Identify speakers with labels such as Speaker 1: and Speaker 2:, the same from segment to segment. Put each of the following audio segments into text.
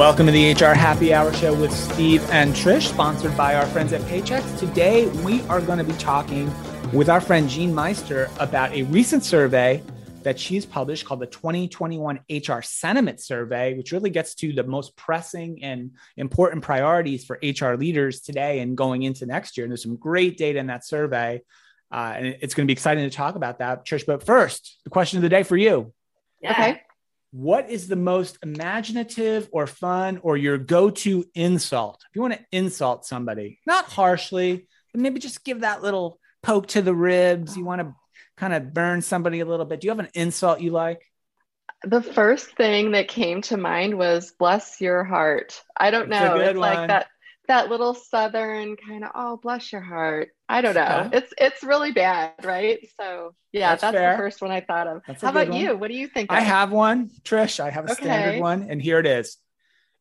Speaker 1: Welcome to the HR Happy Hour Show with Steve and Trish, sponsored by our friends at Paychex. Today, we are going to be talking with our friend Jeanne Meister about a recent survey that she's published called the 2021 HR Sentiment Survey, which really gets to the most pressing and important priorities for HR leaders today and going into next year. And there's some great data in that survey. Uh, and it's going to be exciting to talk about that, Trish. But first, the question of the day for you.
Speaker 2: Yeah. Okay.
Speaker 1: What is the most imaginative or fun or your go to insult? If you want to insult somebody, not harshly, but maybe just give that little poke to the ribs. You want to kind of burn somebody a little bit. Do you have an insult you like?
Speaker 2: The first thing that came to mind was bless your heart. I don't know. It's one. like that that little southern kind of oh bless your heart i don't know yeah. it's it's really bad right so yeah that's, that's the first one i thought of that's how about one. you what do you think
Speaker 1: i have one trish i have a okay. standard one and here it is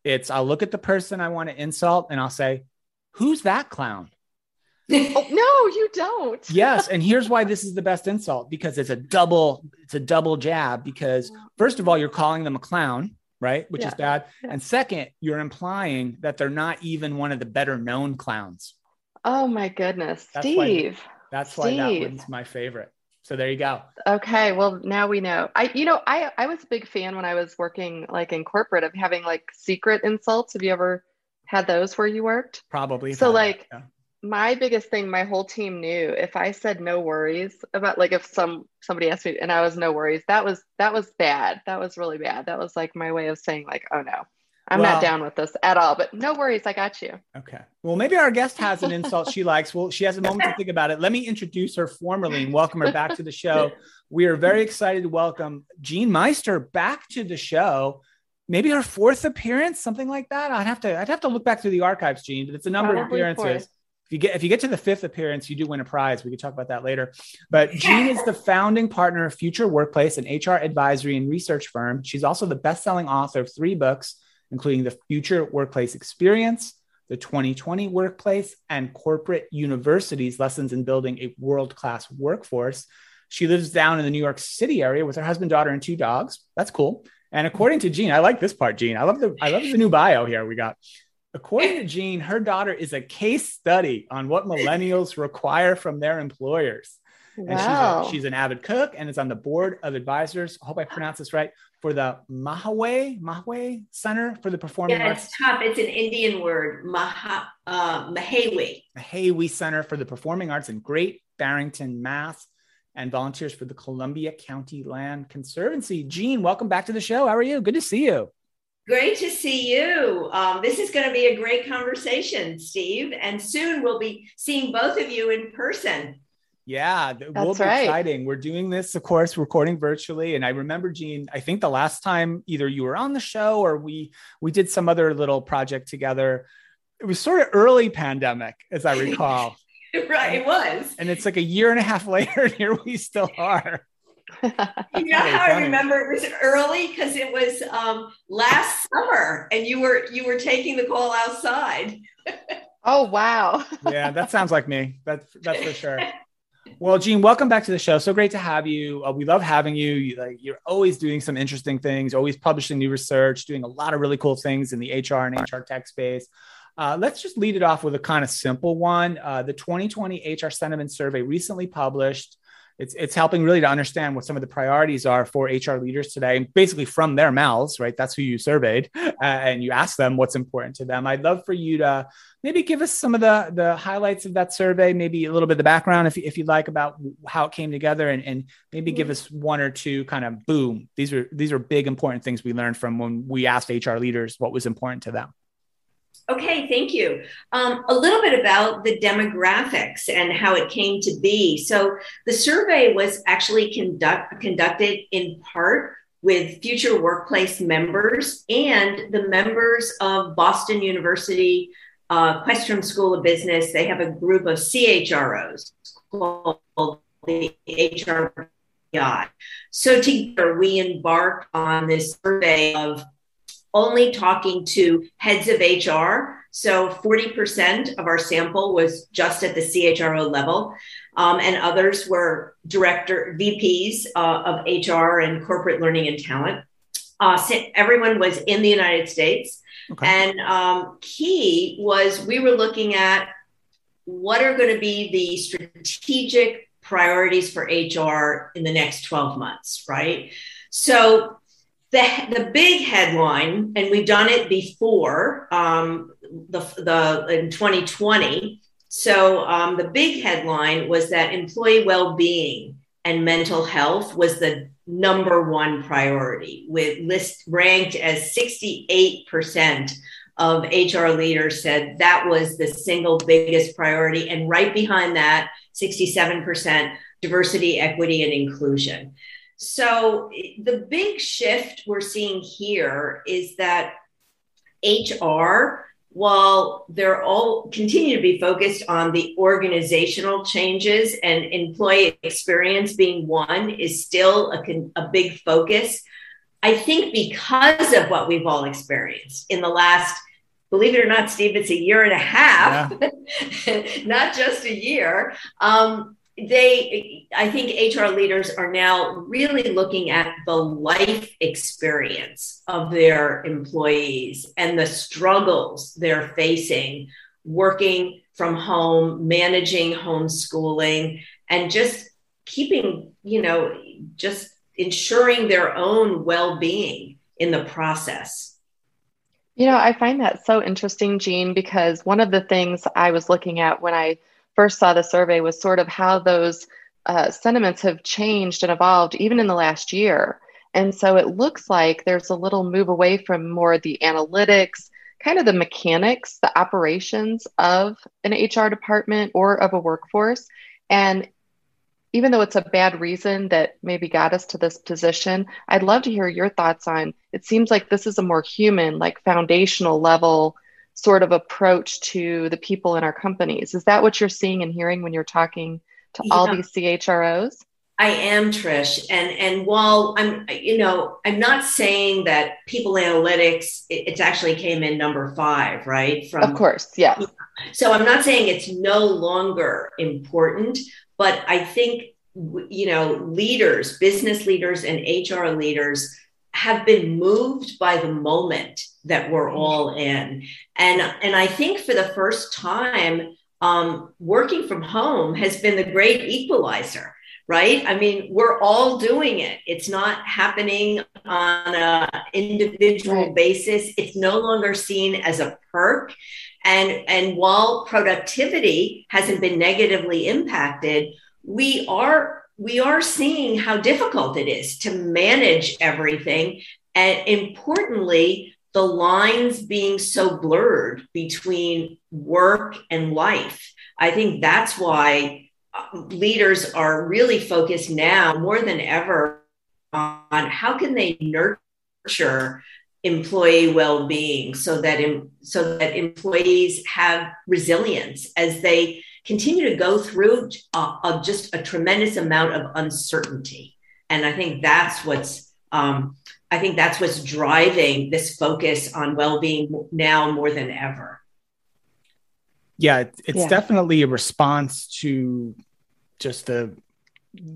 Speaker 1: it's i'll look at the person i want to insult and i'll say who's that clown
Speaker 2: oh, no you don't
Speaker 1: yes and here's why this is the best insult because it's a double it's a double jab because first of all you're calling them a clown right? Which yeah. is bad. Yeah. And second, you're implying that they're not even one of the better known clowns.
Speaker 2: Oh my goodness, that's Steve.
Speaker 1: Why, that's Steve. why that one's my favorite. So there you go.
Speaker 2: Okay, well now we know. I you know, I I was a big fan when I was working like in corporate of having like secret insults. Have you ever had those where you worked?
Speaker 1: Probably.
Speaker 2: So like yeah my biggest thing my whole team knew if i said no worries about like if some somebody asked me and i was no worries that was that was bad that was really bad that was like my way of saying like oh no i'm well, not down with this at all but no worries i got you.
Speaker 1: Okay. Well maybe our guest has an insult she likes. Well she has a moment to think about it. Let me introduce her formally and welcome her back to the show. We are very excited to welcome jeanne meister back to the show. Maybe her fourth appearance something like that. I'd have to i'd have to look back through the archives jeanne but it's a number Probably of appearances. Fourth if you get if you get to the fifth appearance, you do win a prize. We could talk about that later. But Jeanne is the founding partner of Future Workplace, an HR advisory and research firm. She's also the best-selling author of three books, including the Future Workplace Experience, the 2020 Workplace, and Corporate Universities: Lessons in Building a World-Class Workforce. She lives down in the New York City area with her husband, daughter, and two dogs. That's cool. And according to Jeanne, I like this part, Jeanne. I love the I love the new bio here we got. According to Jeanne, her daughter is a case study on what millennials require from their employers. Wow. And she's, a, she's, an avid cook and is on the board of advisors. I hope I pronounce this right for the Mahaway Mahaway Center for the Performing
Speaker 3: yeah, Arts. it's tough. It's an Indian word, Maha, uh, Mahawi.
Speaker 1: Mahawi Center for the Performing Arts in Great Barrington, Mass, and volunteers for the Columbia County Land Conservancy. Jeanne, welcome back to the show. How are you? Good to see you.
Speaker 3: Great to see you. Um, this is going to be a great conversation, Steve. And soon we'll be seeing both of you in person.
Speaker 1: Yeah, That's will be right. exciting. We're doing this, of course, recording virtually. And I remember, Jeanne, I think the last time either you were on the show or we we did some other little project together. It was sort of early pandemic, as I recall.
Speaker 3: right, it was.
Speaker 1: And it's like a year and a half later, and here we still are
Speaker 3: you know how I remember it was early because it was um, last summer, and you were you were taking the call outside.
Speaker 2: oh wow!
Speaker 1: yeah, that sounds like me. That's that's for sure. Well, Jeanne, welcome back to the show. So great to have you. Uh, we love having you. you like, you're always doing some interesting things, always publishing new research, doing a lot of really cool things in the HR and HR tech space. Uh, let's just lead it off with a kind of simple one. Uh, the 2020 HR Sentiment Survey recently published it's it's helping really to understand what some of the priorities are for HR leaders today, basically from their mouths, right? That's who you surveyed, uh, and you asked them what's important to them. I'd love for you to maybe give us some of the the highlights of that survey, maybe a little bit of the background, if if you'd like, about how it came together, and and maybe give us one or two kind of boom. These are these are big important things we learned from when we asked HR leaders what was important to them.
Speaker 3: Okay, thank you. Um, a little bit about the demographics and how it came to be. So, the survey was actually conduct, conducted in part with future workplace members and the members of Boston University uh, Questrom School of Business. They have a group of CHROs called the HRPI. So, together we embarked on this survey of only talking to heads of HR. So 40% of our sample was just at the CHRO level, um, and others were director VPs uh, of HR and corporate learning and talent. Uh, everyone was in the United States. Okay. And um, key was we were looking at what are going to be the strategic priorities for HR in the next 12 months, right? So the, the big headline, and we've done it before, um, the, the in 2020. So um, the big headline was that employee well-being and mental health was the number one priority, with list ranked as 68% of HR leaders said that was the single biggest priority, and right behind that, 67% diversity, equity, and inclusion. So the big shift we're seeing here is that HR, while they're all continue to be focused on the organizational changes and employee experience being one, is still a, a big focus. I think because of what we've all experienced in the last believe it or not, Steve, it's a year and a half, yeah. not just a year. Um, they i think hr leaders are now really looking at the life experience of their employees and the struggles they're facing working from home managing homeschooling and just keeping you know just ensuring their own well-being in the process.
Speaker 2: You know i find that so interesting jeanne because one of the things i was looking at when i first saw the survey was sort of how those uh, sentiments have changed and evolved even in the last year. And so it looks like there's a little move away from more the analytics, kind of the mechanics, the operations of an HR department or of a workforce. And even though it's a bad reason that maybe got us to this position, I'd love to hear your thoughts on it seems like this is a more human, like foundational level sort of approach to the people in our companies. Is that what you're seeing and hearing when you're talking to yeah. all these CHROs?
Speaker 3: I am Trish, and and while I'm, you know, I'm not saying that people analytics it, it's actually came in number five, right?
Speaker 2: From of course, yeah.
Speaker 3: So I'm not saying it's no longer important, but I think you know leaders, business leaders, and HR leaders have been moved by the moment that we're all in. And, and I think for the first time, um, working from home has been the great equalizer, right? I mean, we're all doing it. It's not happening on an individual right. basis. It's no longer seen as a perk. And, and while productivity hasn't been negatively impacted, we are we are seeing how difficult it is to manage everything. And importantly, the lines being so blurred between work and life. I think that's why uh, leaders are really focused now more than ever on how can they nurture employee well-being so that so that employees have resilience as they continue to go through uh, just a tremendous amount of uncertainty. And I think that's what's um, I think that's what's driving this focus on well-being now more than ever.
Speaker 1: Yeah, it's yeah. definitely a response to just the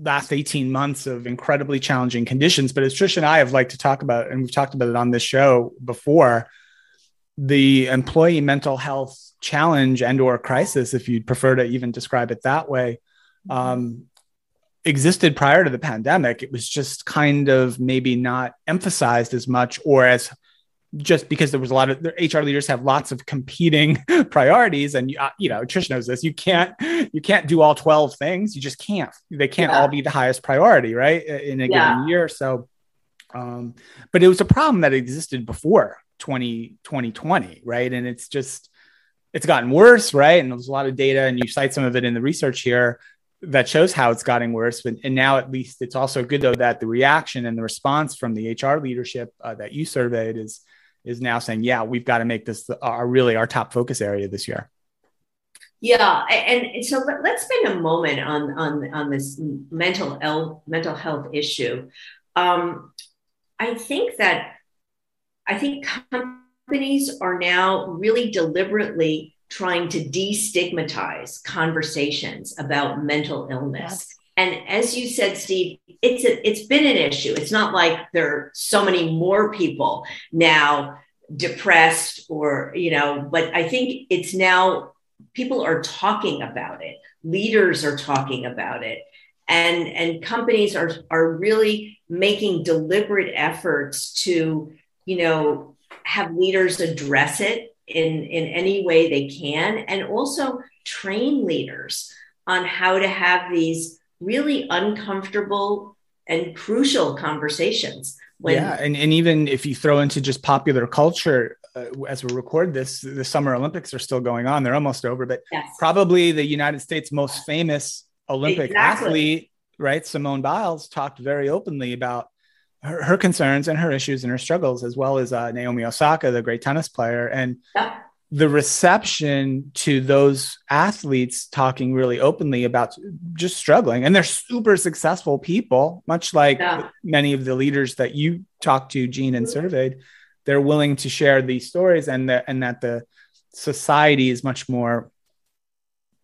Speaker 1: last 18 months of incredibly challenging conditions. But as Trish and I have liked to talk about, and we've talked about it on this show before, the employee mental health challenge and or crisis if you'd prefer to even describe it that way um, existed prior to the pandemic it was just kind of maybe not emphasized as much or as just because there was a lot of HR leaders have lots of competing priorities, and uh, you know Trish knows this. You can't you can't do all twelve things. You just can't. They can't yeah. all be the highest priority, right, in a yeah. given year. So, um, but it was a problem that existed before 20, 2020, right? And it's just it's gotten worse, right? And there's a lot of data, and you cite some of it in the research here that shows how it's gotten worse. But, and now, at least, it's also good though that the reaction and the response from the HR leadership uh, that you surveyed is is now saying, yeah, we've got to make this our really our top focus area this year.
Speaker 3: Yeah, and, so let's spend a moment on on on this mental health mental health issue. Um, I think that I think companies are now really deliberately trying to destigmatize conversations about mental illness. Yes. And as you said, Steve, it's a, it's been an issue. It's not like there are so many more people now depressed or, you know, but I think it's now people are talking about it. Leaders are talking about it. And, and companies are, are really making deliberate efforts to, you know, have leaders address it in, in any way they can and also train leaders on how to have these really uncomfortable and crucial conversations.
Speaker 1: When, yeah, and, and even if you throw into just popular culture, uh, as we record this, the Summer Olympics are still going on. They're almost over, but yes. probably the United States' most famous Olympic exactly. athlete, right? Simone Biles talked very openly about her, her, concerns and her issues and her struggles, as well as uh, Naomi Osaka, the great tennis player. And yeah the reception to those athletes talking really openly about just struggling and they're super successful people much like yeah. many of the leaders that you talked to Jeanne and surveyed they're willing to share these stories and that and that the society is much more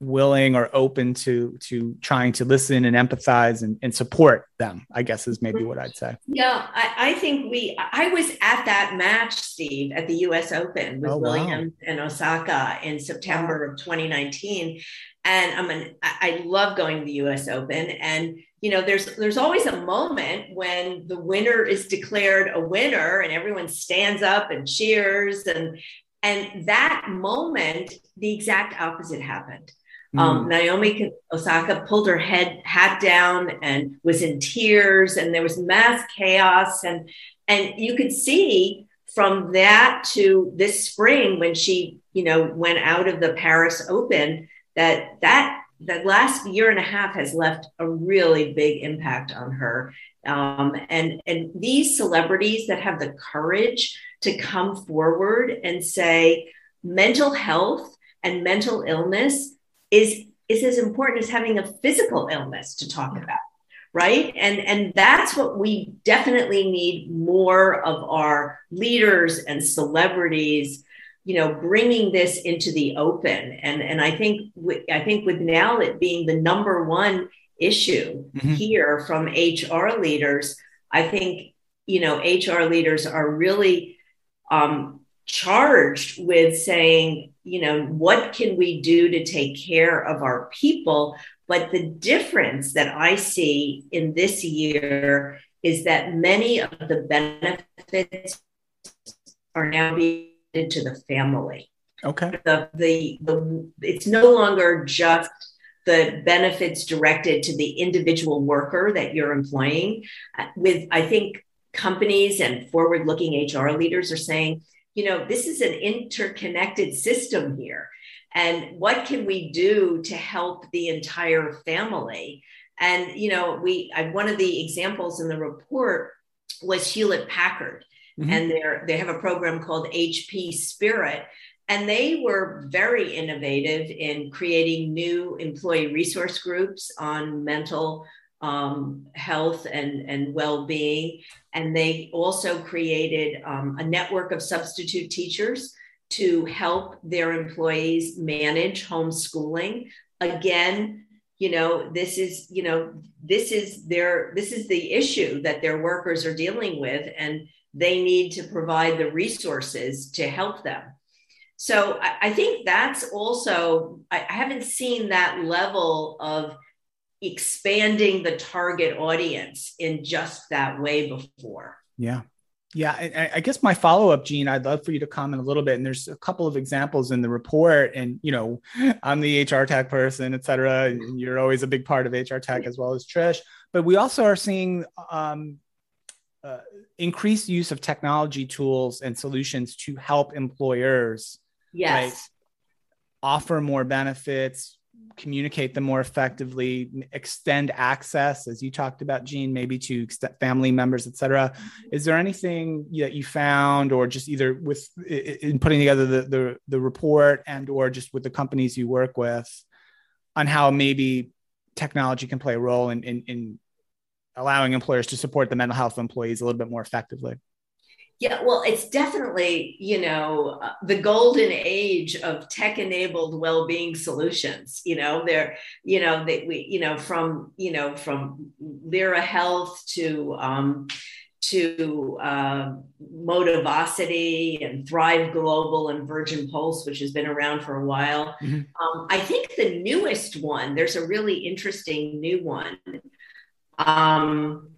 Speaker 1: willing or open to to trying to listen and empathize and, and support them i guess is maybe what i'd say.
Speaker 3: Yeah I, I think we i was at that match steve at the us open with oh, williams wow. and osaka in september of 2019 and i'm an i love going to the us open. And you know there's there's always a moment when the winner is declared a winner and everyone stands up and cheers. And and that moment the exact opposite happened um, mm. Naomi Osaka pulled her head hat down and was in tears, and there was mass chaos. And and you could see from that to this spring when she, you know, went out of the Paris Open that that the last year and a half has left a really big impact on her. Um, and and these celebrities that have the courage to come forward and say mental health and mental illness is is as important as having a physical illness to talk about right? And and that's what we definitely need more of our leaders and celebrities you know bringing this into the open. And and i think with, i think with now it being the number one issue mm-hmm. here from hr leaders i think you know hr leaders are really um, charged with saying you know, what can we do to take care of our people? But the difference that I see in this year is that many of the benefits are now being to the family.
Speaker 1: Okay.
Speaker 3: The, the, the, it's no longer just the benefits directed to the individual worker that you're employing. Uh, with, I think, companies and forward looking HR leaders are saying, you know, this is an interconnected system here. And what can we do to help the entire family? And, you know, we, I, one of the examples in the report was Hewlett Packard. Mm-hmm. And they they have a program called HP Spirit. And they were very innovative in creating new employee resource groups on mental um, health and, and well being. And they also created um, a network of substitute teachers to help their employees manage homeschooling. Again, you know, this is, you know, this is their, this is the issue that their workers are dealing with, and they need to provide the resources to help them. So I, I think that's also, I, I haven't seen that level of expanding the target audience in just that way before.
Speaker 1: Yeah. Yeah, I, I guess my follow up, Jeanne, I'd love for you to comment a little bit. And there's a couple of examples in the report. And, you know, I'm the HR tech person, et cetera. And you're always a big part of HR tech as well as Trish. But we also are seeing um, uh, increased use of technology tools and solutions to help employers
Speaker 3: yes. Right,
Speaker 1: offer more benefits, communicate them more effectively, extend access, as you talked about, Jeanne, maybe to family members, et cetera. Mm-hmm. Is there anything that you found, or just either with in putting together the, the, the report and or just with the companies you work with, on how maybe technology can play a role in, in, in allowing employers to support the mental health of employees a little bit more effectively?
Speaker 3: Yeah, well, it's definitely, you know, uh, the golden age of tech enabled well-being solutions. You know, they're, you know, they, we, you know, from, you know, from Lyra Health to, um, to uh, Motivosity and Thrive Global and Virgin Pulse, which has been around for a while. Mm-hmm. Um, I think the newest one, there's a really interesting new one, um,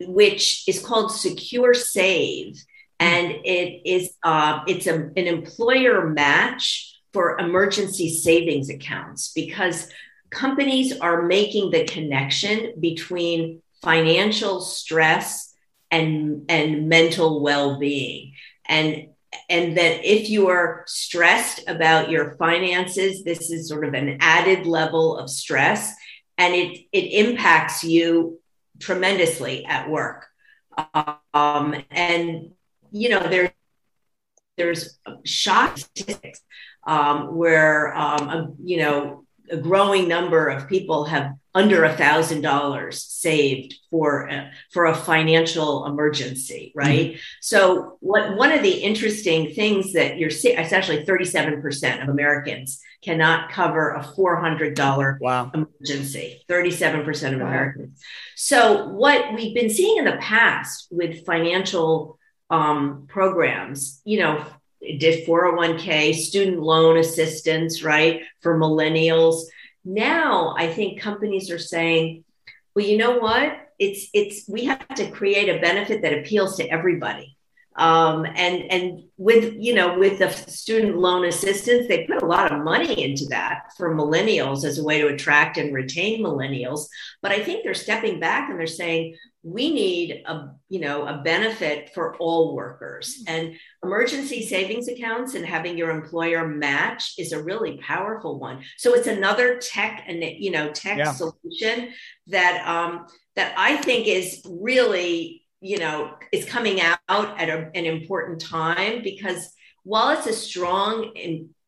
Speaker 3: which is called Secure Save. And it is uh, it's a, an employer match for emergency savings accounts because companies are making the connection between financial stress and and mental well-being and and that if you are stressed about your finances this is sort of an added level of stress and it it impacts you tremendously at work. Um, and you know there there's shock statistics um, where um, you know a growing number of people have under a thousand dollars saved for a, for a financial emergency right mm-hmm. so what one of the interesting things that you're seeing it's actually 37% of americans cannot cover a $400
Speaker 1: wow.
Speaker 3: emergency 37% of wow. americans so what we've been seeing in the past with financial um, programs you know did 401k student loan assistance right for millennials now I think companies are saying, well, you know what? It's it's we have to create a benefit that appeals to everybody. Um, and and with you know with the student loan assistance, they put a lot of money into that for millennials as a way to attract and retain millennials. But I think they're stepping back and they're saying, we need a you know a benefit for all workers and emergency savings accounts and having your employer match is a really powerful one so it's another tech and you know tech yeah. solution that um that i think is really you know is coming out at a, an important time because while it's a strong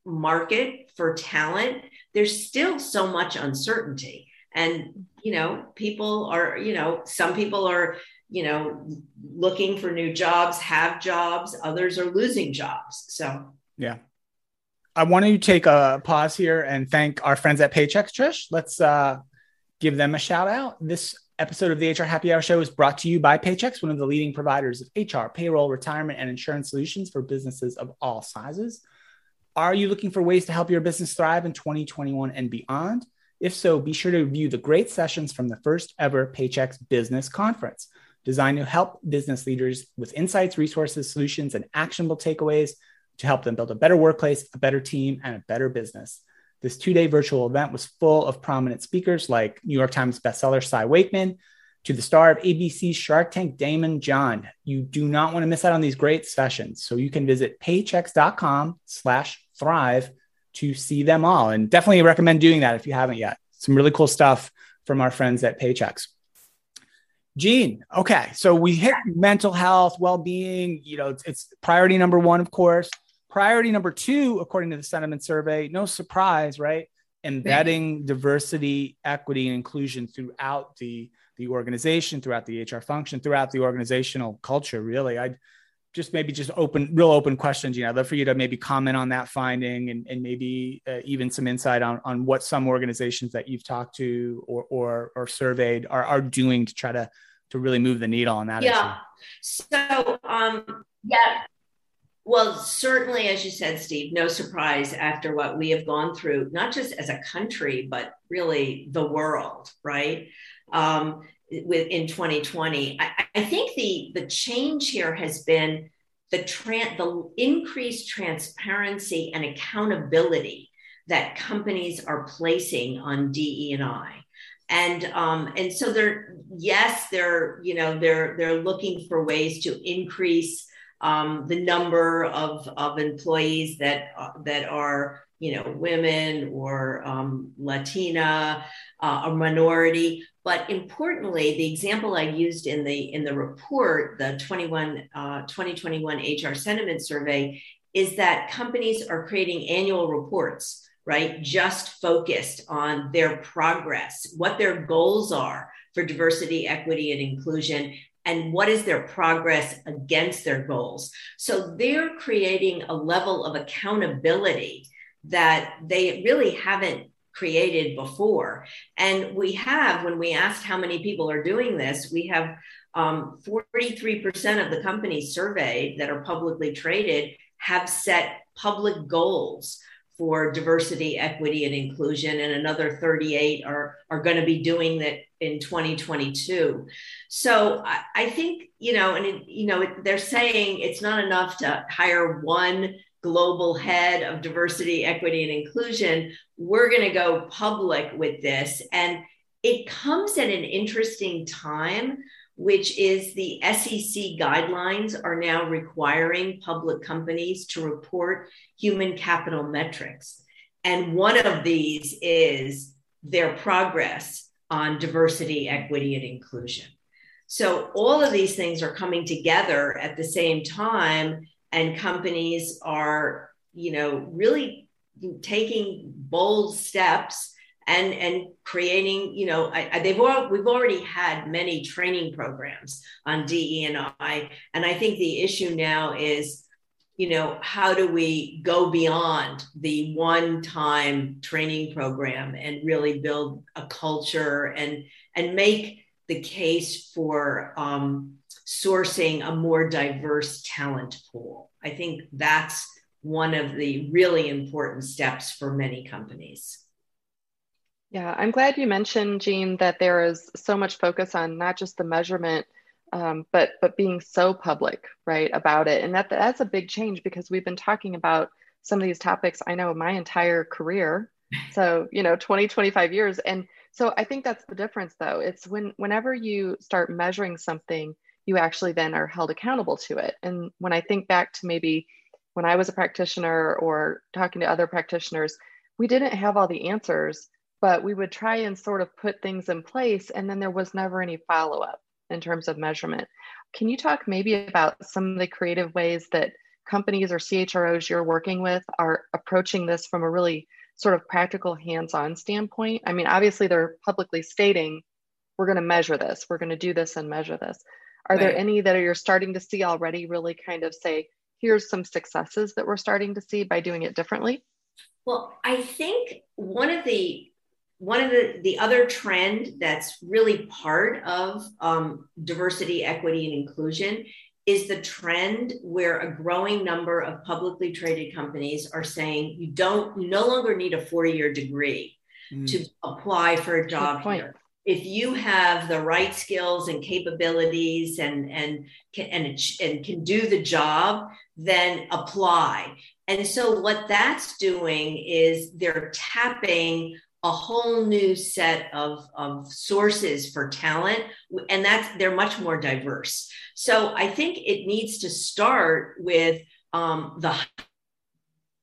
Speaker 3: market for talent there's still so much uncertainty. And you know people are you know some people are you know looking for new jobs have jobs others are losing jobs. So.
Speaker 1: Yeah. I want to take a pause here and thank our friends at paychex trish. Let's uh give them a shout out. This episode of the hr happy hour show is brought to you by paychex one of the leading providers of hr payroll retirement and insurance solutions for businesses of all sizes are you looking for ways to help your business thrive in 2021 and beyond if so, be sure to review the great sessions from the first ever Paychex Business Conference, designed to help business leaders with insights, resources, solutions, and actionable takeaways to help them build a better workplace, a better team, and a better business. This two day virtual event was full of prominent speakers like New York Times bestseller Cy Wakeman to the star of ABC's Shark Tank, Daymond John. You do not want to miss out on these great sessions. So you can visit paychex.com slash thrive to see them all. And definitely recommend doing that if you haven't yet. Some really cool stuff from our friends at Paychex. Jeanne, okay, so we hit mental health, well-being. You know, it's, it's priority number one, of course. Priority number two, according to the sentiment survey, no surprise, right? Embedding diversity, equity, and inclusion throughout the the organization, throughout the HR function, throughout the organizational culture. Really, I'd just maybe just open real open questions you know i'd love for you to maybe comment on that finding and, and maybe uh, even some insight on, on what some organizations that you've talked to or or, or surveyed are, are doing to try to to really move the needle on that
Speaker 3: yeah issue. so um yeah well certainly as you said steve no surprise after what we have gone through not just as a country but really the world right um, with in 2020. I, I, think the the change here has been the tran- the increased transparency and accountability that companies are placing on DE and I. And um, and so they're yes they're you know they're they're looking for ways to increase um, the number of, of employees that uh, that are you know women or um, Latina uh, or minority, but importantly, the example I used in the in the report, the 21 uh, 2021 HR sentiment survey, is that companies are creating annual reports, right? Just focused on their progress, what their goals are for diversity, equity, and inclusion, and what is their progress against their goals. So they're creating a level of accountability that they really haven't created before. And we have, when we asked how many people are doing this, we have um, 43% of the companies surveyed that are publicly traded have set public goals for diversity, equity, and inclusion, and another 38 are, are going to be doing that in 2022. So I, I think, you know, and, it, you know, it, they're saying it's not enough to hire one global head of diversity, equity, and inclusion. We're going to go public with this. And it comes at an interesting time which is the SEC guidelines are now requiring public companies to report human capital metrics. And one of these is their progress on diversity, equity, and inclusion. So all of these things are coming together at the same time, and companies are, you know, really taking bold steps and and creating you know I, I, they've all, we've already had many training programs on DE and I and I think the issue now is you know how do we go beyond the one time training program and really build a culture and and make the case for um, sourcing a more diverse talent pool? I think that's one of the really important steps for many companies.
Speaker 2: Yeah, I'm glad you mentioned, Jeanne, that there is so much focus on not just the measurement, um, but but being so public, right, about it, and that that's a big change because we've been talking about some of these topics. I know my entire career, so you know, 20, 25 years, and so I think that's the difference, though. It's when whenever you start measuring something, you actually then are held accountable to it. And when I think back to maybe when I was a practitioner or talking to other practitioners, we didn't have all the answers but we would try and sort of put things in place and then there was never any follow-up in terms of measurement. Can you talk maybe about some of the creative ways that companies or chros you're working with are approaching this from a really sort of practical hands-on standpoint? I mean obviously they're publicly stating we're going to measure this. We're going to do this and measure this. Are right. there any that you're starting to see already really kind of say here's some successes that we're starting to see by doing it differently
Speaker 3: well i think one of the one of the the other trend that's really part of um, diversity equity and inclusion is the trend where a growing number of publicly traded companies are saying you don't you no longer need a four-year degree mm. to apply for a job here. If you have the right skills and capabilities and and can, and, and can do the job then apply. And so what that's doing is they're tapping a whole new set of, of sources for talent and that's they're much more diverse. So i think it needs to start with um, the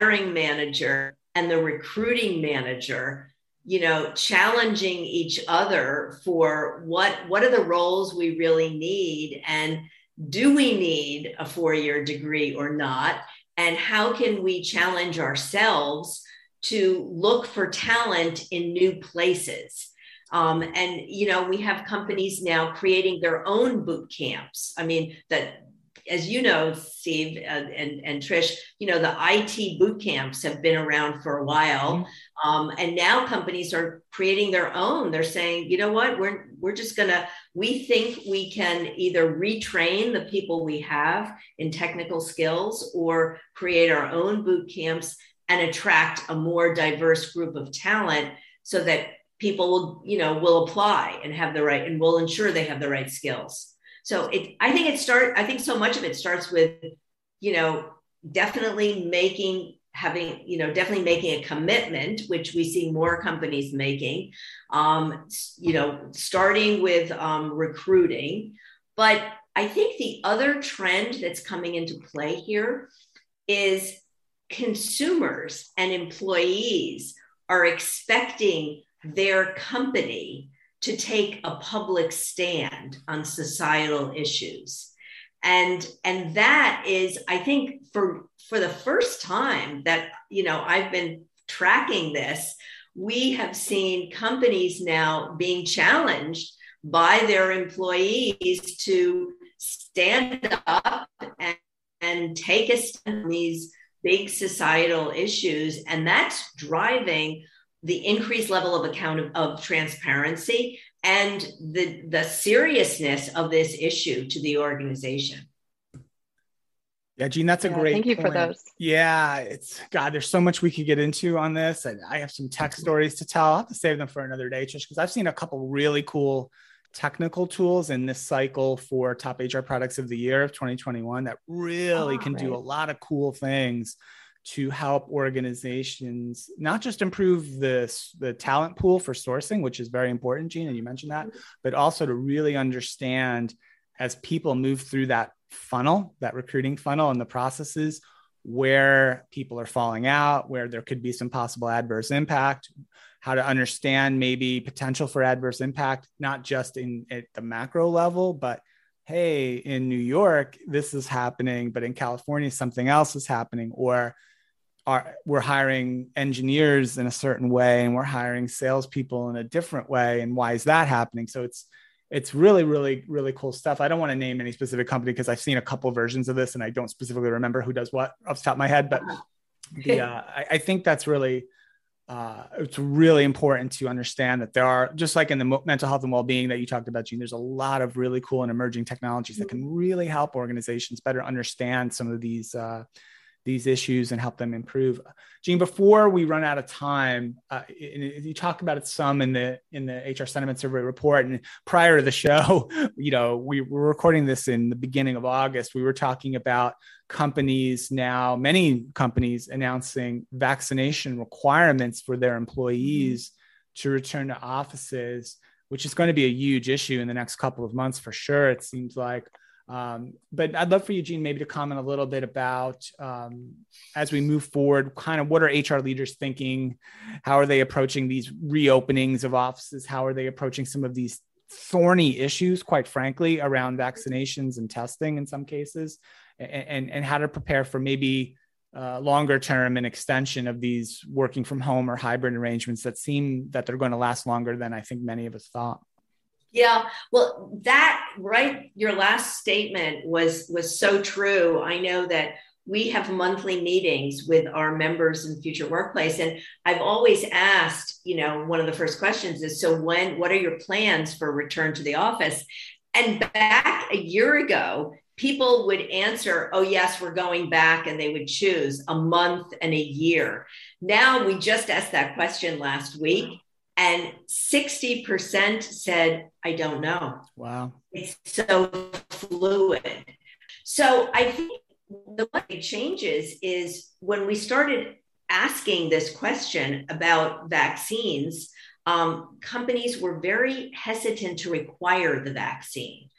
Speaker 3: hiring manager and the recruiting manager you know challenging each other for what what are the roles we really need and do we need a four year degree or not? And how can we challenge ourselves to look for talent in new places. Um, and you know, we have companies now creating their own boot camps. I mean, that as you know, Steve uh, and, and Trish, you know, the IT boot camps have been around for a while. Mm-hmm. Um, and now companies are creating their own. They're saying, you know what, we're, we're just going to, we think we can either retrain the people we have in technical skills or create our own boot camps and attract a more diverse group of talent so that people will you know will apply and have the right and will ensure they have the right skills. So it i think it start i think so much of it starts with you know definitely making having you know definitely making a commitment which we see more companies making um, you know starting with um, recruiting. But i think the other trend that's coming into play here is consumers and employees are expecting their company to take a public stand on societal issues. And and that is i think for for the first time that you know i've been tracking this we have seen companies now being challenged by their employees to stand up and, and take a stand on these big societal issues. And that's driving the increased level of account of, of transparency and the the seriousness of this issue to the organization.
Speaker 1: Yeah, Jeanne, that's a yeah, great.
Speaker 2: Thank you
Speaker 1: point.
Speaker 2: for those.
Speaker 1: Yeah, it's God. There's so much we could get into on this, and I have some tech stories to tell. I'll have to save them for another day, just because I've seen a couple really cool technical tools in this cycle for top HR products of the year of 2021 that really oh, can right. do a lot of cool things to help organizations not just improve this the talent pool for sourcing which is very important Jeanne and you mentioned that mm-hmm. but also to really understand as people move through that funnel that recruiting funnel and the processes where people are falling out where there could be some possible adverse impact how to understand maybe potential for adverse impact not just in at the macro level but hey in new york this is happening but in california something else is happening or are we're hiring engineers in a certain way and we're hiring salespeople in a different way and why is that happening? So it's it's really really really cool stuff. I don't want to name any specific company because i've seen a couple versions of this and i don't specifically remember who does what off the top of my head but the, uh, I, I, think that's really uh, it's really important to understand that there are just like in the mental health and well-being that you talked about Jeanne, there's a lot of really cool and emerging technologies that can really help organizations better understand some of these uh, these issues and help them improve. Jeanne, before we run out of time, uh, you talk about it some in the in the HR sentiment survey report. And prior to the show, you know, we were recording this in the beginning of August. We were talking about companies now, many companies announcing vaccination requirements for their employees mm-hmm. to return to offices, which is going to be a huge issue in the next couple of months for sure. It seems like. Um, but I'd love for you, Jeanne, maybe to comment a little bit about um, as we move forward, kind of what are HR leaders thinking? How are they approaching these reopenings of offices? How are they approaching some of these thorny issues, quite frankly, around vaccinations and testing in some cases, and, and, and how to prepare for maybe uh, longer term and extension of these working from home or hybrid arrangements that seem that they're going to last longer than I think many of us thought.
Speaker 3: Yeah, well, that right, your last statement was was so true. I know that we have monthly meetings with our members in future workplace and i've always asked you know one of the first questions is so when what are your plans for return to the office and back a year ago people would answer oh yes we're going back and they would choose a month and a year now we just asked that question last week and 60% said, I don't know.
Speaker 1: Wow.
Speaker 3: It's so fluid. So I think the one big changes is when we started asking this question about vaccines, um, companies were very hesitant to require the vaccine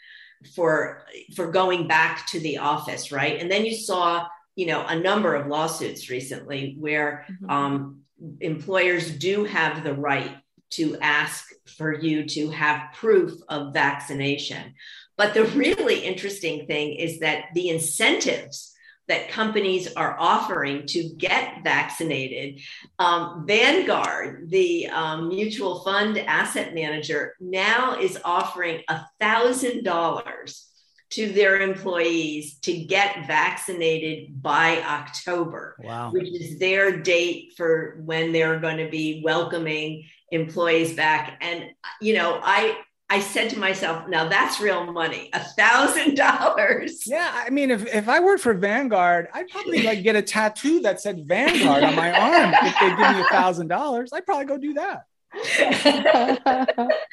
Speaker 3: for for going back to the office, right? And then you saw, you know, a number of lawsuits recently where mm-hmm. um, employers do have the right to ask for you to have proof of vaccination. But the really interesting thing is that the incentives that companies are offering to get vaccinated. Um, Vanguard, the um, mutual fund asset manager, now is offering $1,000 to their employees to get vaccinated by October,
Speaker 1: wow.
Speaker 3: which is their date for when they're going to be welcoming employees back. And, you know, I, I said to myself, now that's real money, a thousand dollars.
Speaker 1: Yeah. I mean, if, if I worked for Vanguard, I'd probably like get a tattoo that said Vanguard on my arm. If they give me a thousand dollars, I'd probably go do that.
Speaker 3: I,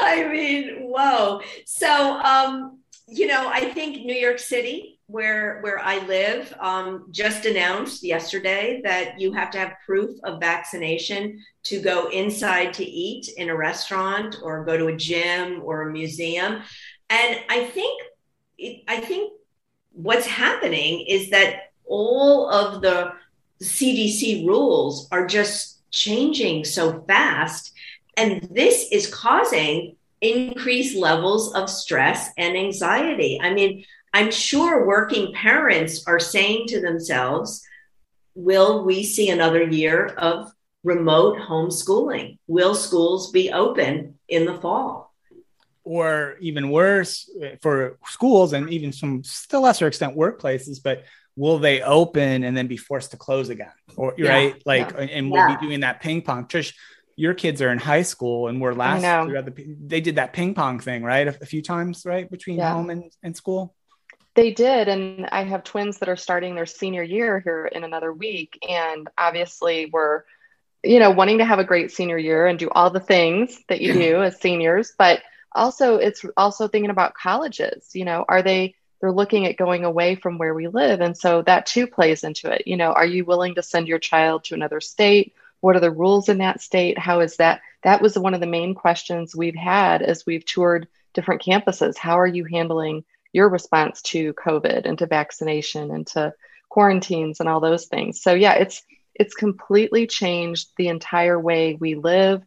Speaker 3: I mean, whoa. So, um, you know, I think New York City where where I live um, just announced yesterday that you have to have proof of vaccination to go inside to eat in a restaurant or go to a gym or a museum, and I think I think what's happening is that all of the CDC rules are just changing so fast, and this is causing increased levels of stress and anxiety. I mean I'm sure working parents are saying to themselves, will we see another year of remote homeschooling? Will schools be open in the fall?
Speaker 1: Or even worse eh, for schools and even some still lesser extent workplaces, but will they open and then be forced to close again or yeah, right like yeah. and we'll yeah. be doing that ping pong trish your kids are in high school and we're last the, they did that ping pong thing right a, a few times right between home and, and school
Speaker 2: they did and i have twins that are starting their senior year here in another week and obviously we're you know wanting to have a great senior year and do all the things that you do as seniors but also it's also thinking about colleges you know are they they're looking at going away from where we live and so that too plays into it you know are you willing to send your child to another state? What are the rules in that state? How is that that was one of the main questions we've had as we've toured different campuses. How are you handling your response to covid and to vaccination and to quarantines and all those things so yeah it's it's completely changed the entire way we live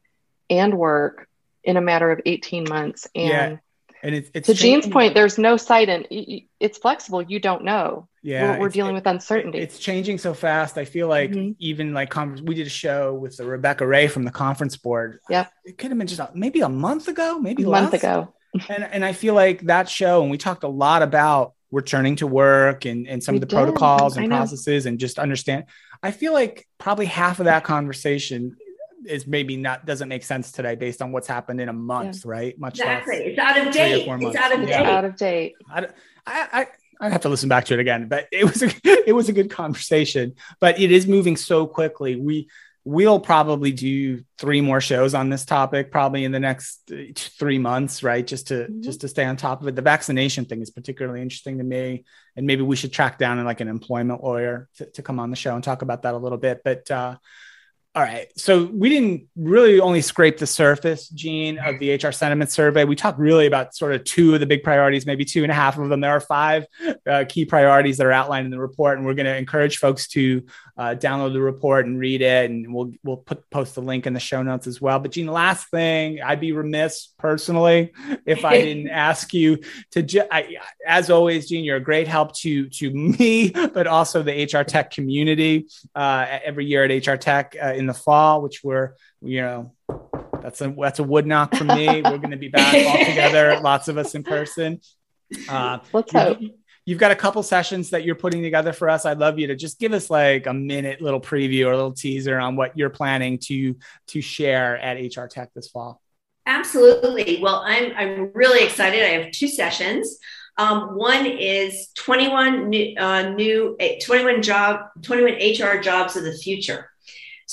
Speaker 2: and work in a matter of 18 months and yeah. And it's, it's to Jeanne's point, there's no sight and it's flexible. You don't know. Yeah, we're, we're dealing with uncertainty.
Speaker 1: It's changing so fast. I feel like mm-hmm. even like we did a show with the Rebecca Ray from the conference board.
Speaker 2: Yeah,
Speaker 1: it could have been just maybe a month ago, maybe a
Speaker 2: month ago.
Speaker 1: And and I feel like that show, and we talked a lot about returning to work and and some we of the did. protocols and processes, and just understand. I feel like probably half of that conversation is maybe not doesn't make sense today based on what's happened in a month, yeah. right?
Speaker 3: Much exactly. Less, it's out of date. It's out of date.
Speaker 2: Out of date.
Speaker 1: I, I, I have to listen back to it again, but it was a, it was a good conversation. But it is moving so quickly. We we'll probably do three more shows on this topic probably in the next uh, three months right just to mm-hmm. just to stay on top of it the vaccination thing is particularly interesting to me and maybe we should track down like an employment lawyer to, to come on the show and talk about that a little bit but uh, all right. So we didn't really only scrape the surface, Jeanne, of the HR sentiment survey. We talked really about sort of two of the big priorities, maybe two and a half of them. There are five uh, key priorities that are outlined in the report, and we're going to encourage folks to uh, download the report and read it, and we'll we'll put post the link in the show notes as well. But Jeanne, last thing, I'd be remiss personally if I didn't ask you to. Ju- I, as always, Jeanne, you're a great help to to me, but also the HR Tech community. Uh, every year at HR Tech uh, in the fall, which we're you know that's a that's a wood knock for me. we're going to be back all together, lots of us in person.
Speaker 2: Uh, Let's hope.
Speaker 1: You've got a couple sessions that you're putting together for us. I'd love you to just give us like a minute little preview or a little teaser on what you're planning to to share at HR Tech this fall.
Speaker 3: Absolutely. Well, I'm I'm really excited. I have two sessions. Um, one is 21 new, uh, new 21 job 21 HR jobs of the future.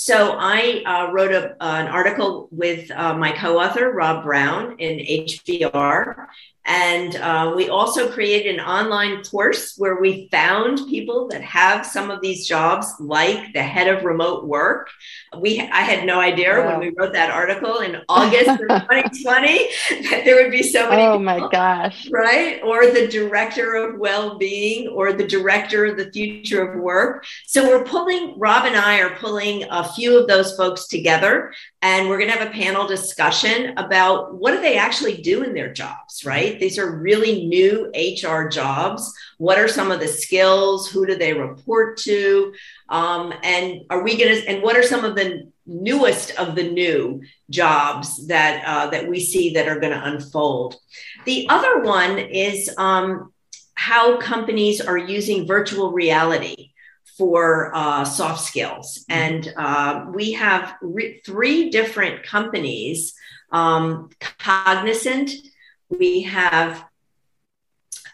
Speaker 3: So I uh, wrote a, uh, an article with uh, my co-author Rob Brown in HBR, and uh, we also created an online course where we found people that have some of these jobs, like the head of remote work. We I had no idea wow. when we wrote that article in August of 2020 that there would be so many.
Speaker 2: Oh people, my gosh!
Speaker 3: Right, or the director of well-being, or the director of the future of work. So we're pulling. Rob and I are pulling a few of those folks together, and we're going to have a panel discussion about what do they actually do in their jobs. Right these are really new HR jobs. What are some of the skills? Who do they report to? Um, and are we going to, and what are some of the newest of the new jobs that, uh, that we see that are going to unfold? The other one is um, how companies are using virtual reality for uh, soft skills. Mm-hmm. And uh, we have re- three different companies um, Cognizant, we have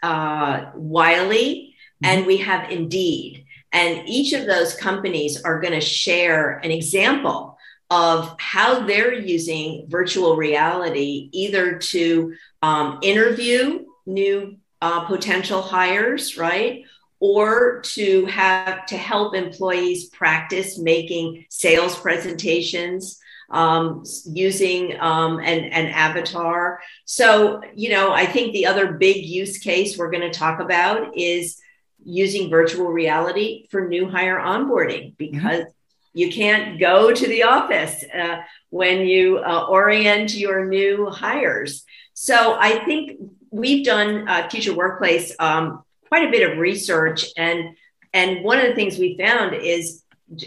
Speaker 3: uh, Wiley, and we have Indeed. And each of those companies are going to share an example of how they're using virtual reality either to um, interview new uh, potential hires, right? Or to have to help employees practice making sales presentations, um, using um, an, an avatar. So, you know, I think the other big use case we're going to talk about is using virtual reality for new hire onboarding mm-hmm. because mm-hmm. you can't go to the office uh, when you uh, orient your new hires. So I think we've done uh, Future Workplace um, quite a bit of research and and one of the things we found is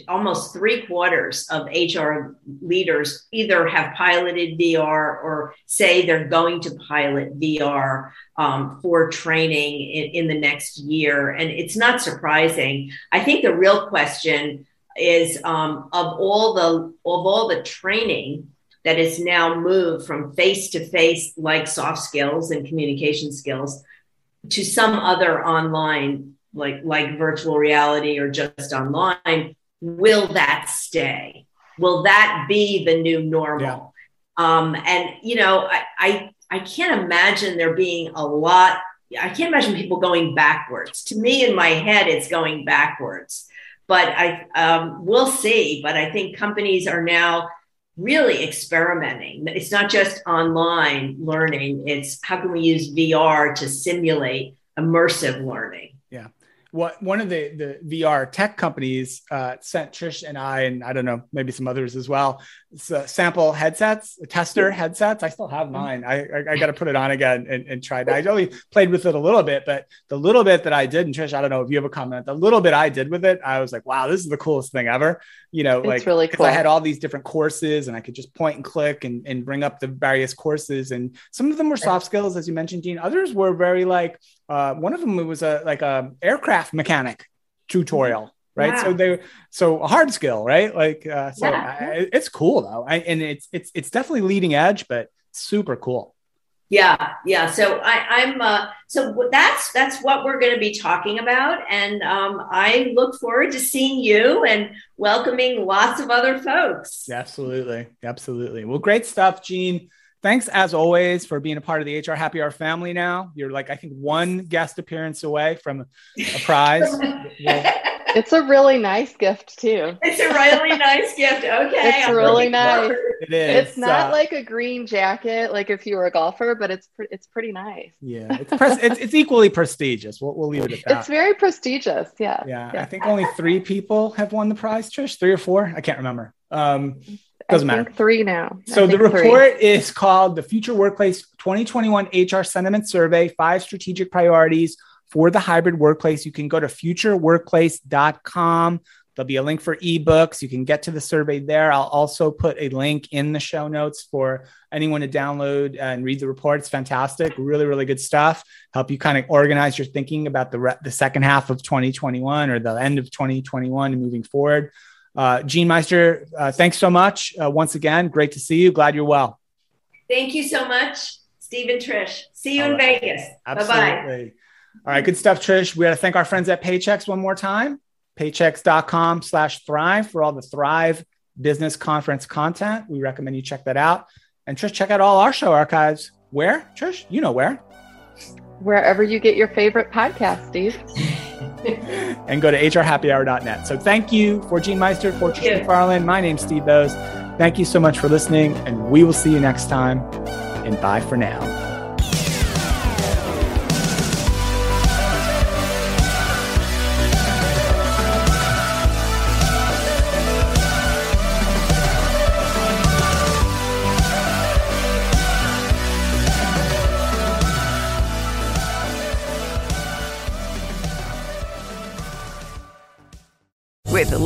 Speaker 3: almost three quarters of HR leaders either have piloted VR or say they're going to pilot VR um, for training in, in the next year. And it's not surprising. I think the real question is um, of all the of all the training that is now moved from face to face like soft skills and communication skills to some other online like like virtual reality or just online will that stay? Will that be the new normal? Yeah. um, and you know I, I i can't imagine there being a lot i can't imagine people going backwards. To me in my head it's going backwards. But i um, we'll see. But i think companies are now really experimenting. It's not just online learning. It's how can we use vr to simulate immersive learning
Speaker 1: what one of the the VR tech companies uh, sent Trish and I, and I don't know, maybe some others as well, sample headsets, tester headsets. I still have mm-hmm. mine. I I, I got to put it on again and, and try it. I only played with it a little bit, but the little bit that I did, and Trish, I don't know if you have a comment. The little bit I did with it, I was like, wow, this is the coolest thing ever. You know, it's like
Speaker 2: really cool.
Speaker 1: I had all these different courses, and I could just point and click and and bring up the various courses, and some of them were soft skills, as you mentioned, Dean. Others were very like uh, one of them was a like a aircraft mechanic tutorial right? Yeah. so they so a hard skill right? Like uh, so yeah. I, it's cool though. I, and it's it's it's definitely leading edge but super cool.
Speaker 3: Yeah yeah. So i i'm uh so that's that's what we're going to be talking about. And um i look forward to seeing you and welcoming lots of other folks.
Speaker 1: Absolutely. Absolutely. Well great stuff Jeanne thanks as always for being a part of the HR Happy Hour family now. You're like, I think one guest appearance away from a prize.
Speaker 2: it's a really nice gift too.
Speaker 3: It's a really nice gift. Okay.
Speaker 2: It's I'm really nice.
Speaker 1: It is.
Speaker 2: It's not uh, like a green jacket, like if you were a golfer, but it's pre- it's pretty nice.
Speaker 1: Yeah, it's, pres- it's, it's equally prestigious. We'll, we'll leave it at that.
Speaker 2: It's very prestigious. Yeah.
Speaker 1: yeah. yeah. I think only three people have won the prize. Trish, three or four? I can't remember. Um, doesn't matter.
Speaker 2: Three now.
Speaker 1: So the report three. is called the Future Workplace 2021 HR Sentiment Survey: Five Strategic Priorities for the Hybrid Workplace. You can go to futureworkplace.com. There'll be a link for ebooks. You can get to the survey there. I'll also put a link in the show notes for anyone to download and read the report. It's fantastic, really, really good stuff. Help you kind of organize your thinking about the re- the second half of 2021 or the end of 2021 and moving forward. Uh, Jeanne Meister, uh, thanks so much. Uh, once again, great to see you. Glad you're well.
Speaker 3: Thank you so much, Steve and Trish. See you All in right. Vegas.
Speaker 1: Bye-bye. All right, good stuff, Trish. We got to thank our friends at Paychex one more time. Paychex.com slash thrive for all the Thrive business conference content. We recommend you check that out. And Trish, check out all our show archives. Where, Trish? You know where.
Speaker 2: Wherever you get your favorite podcast, Steve.
Speaker 1: and go to hrhappyhour.net. So thank you for Jeanne Meister, for Trish McFarlane. My name's Steve Boese. Thank you so much for listening, and we will see you next time. And bye for now.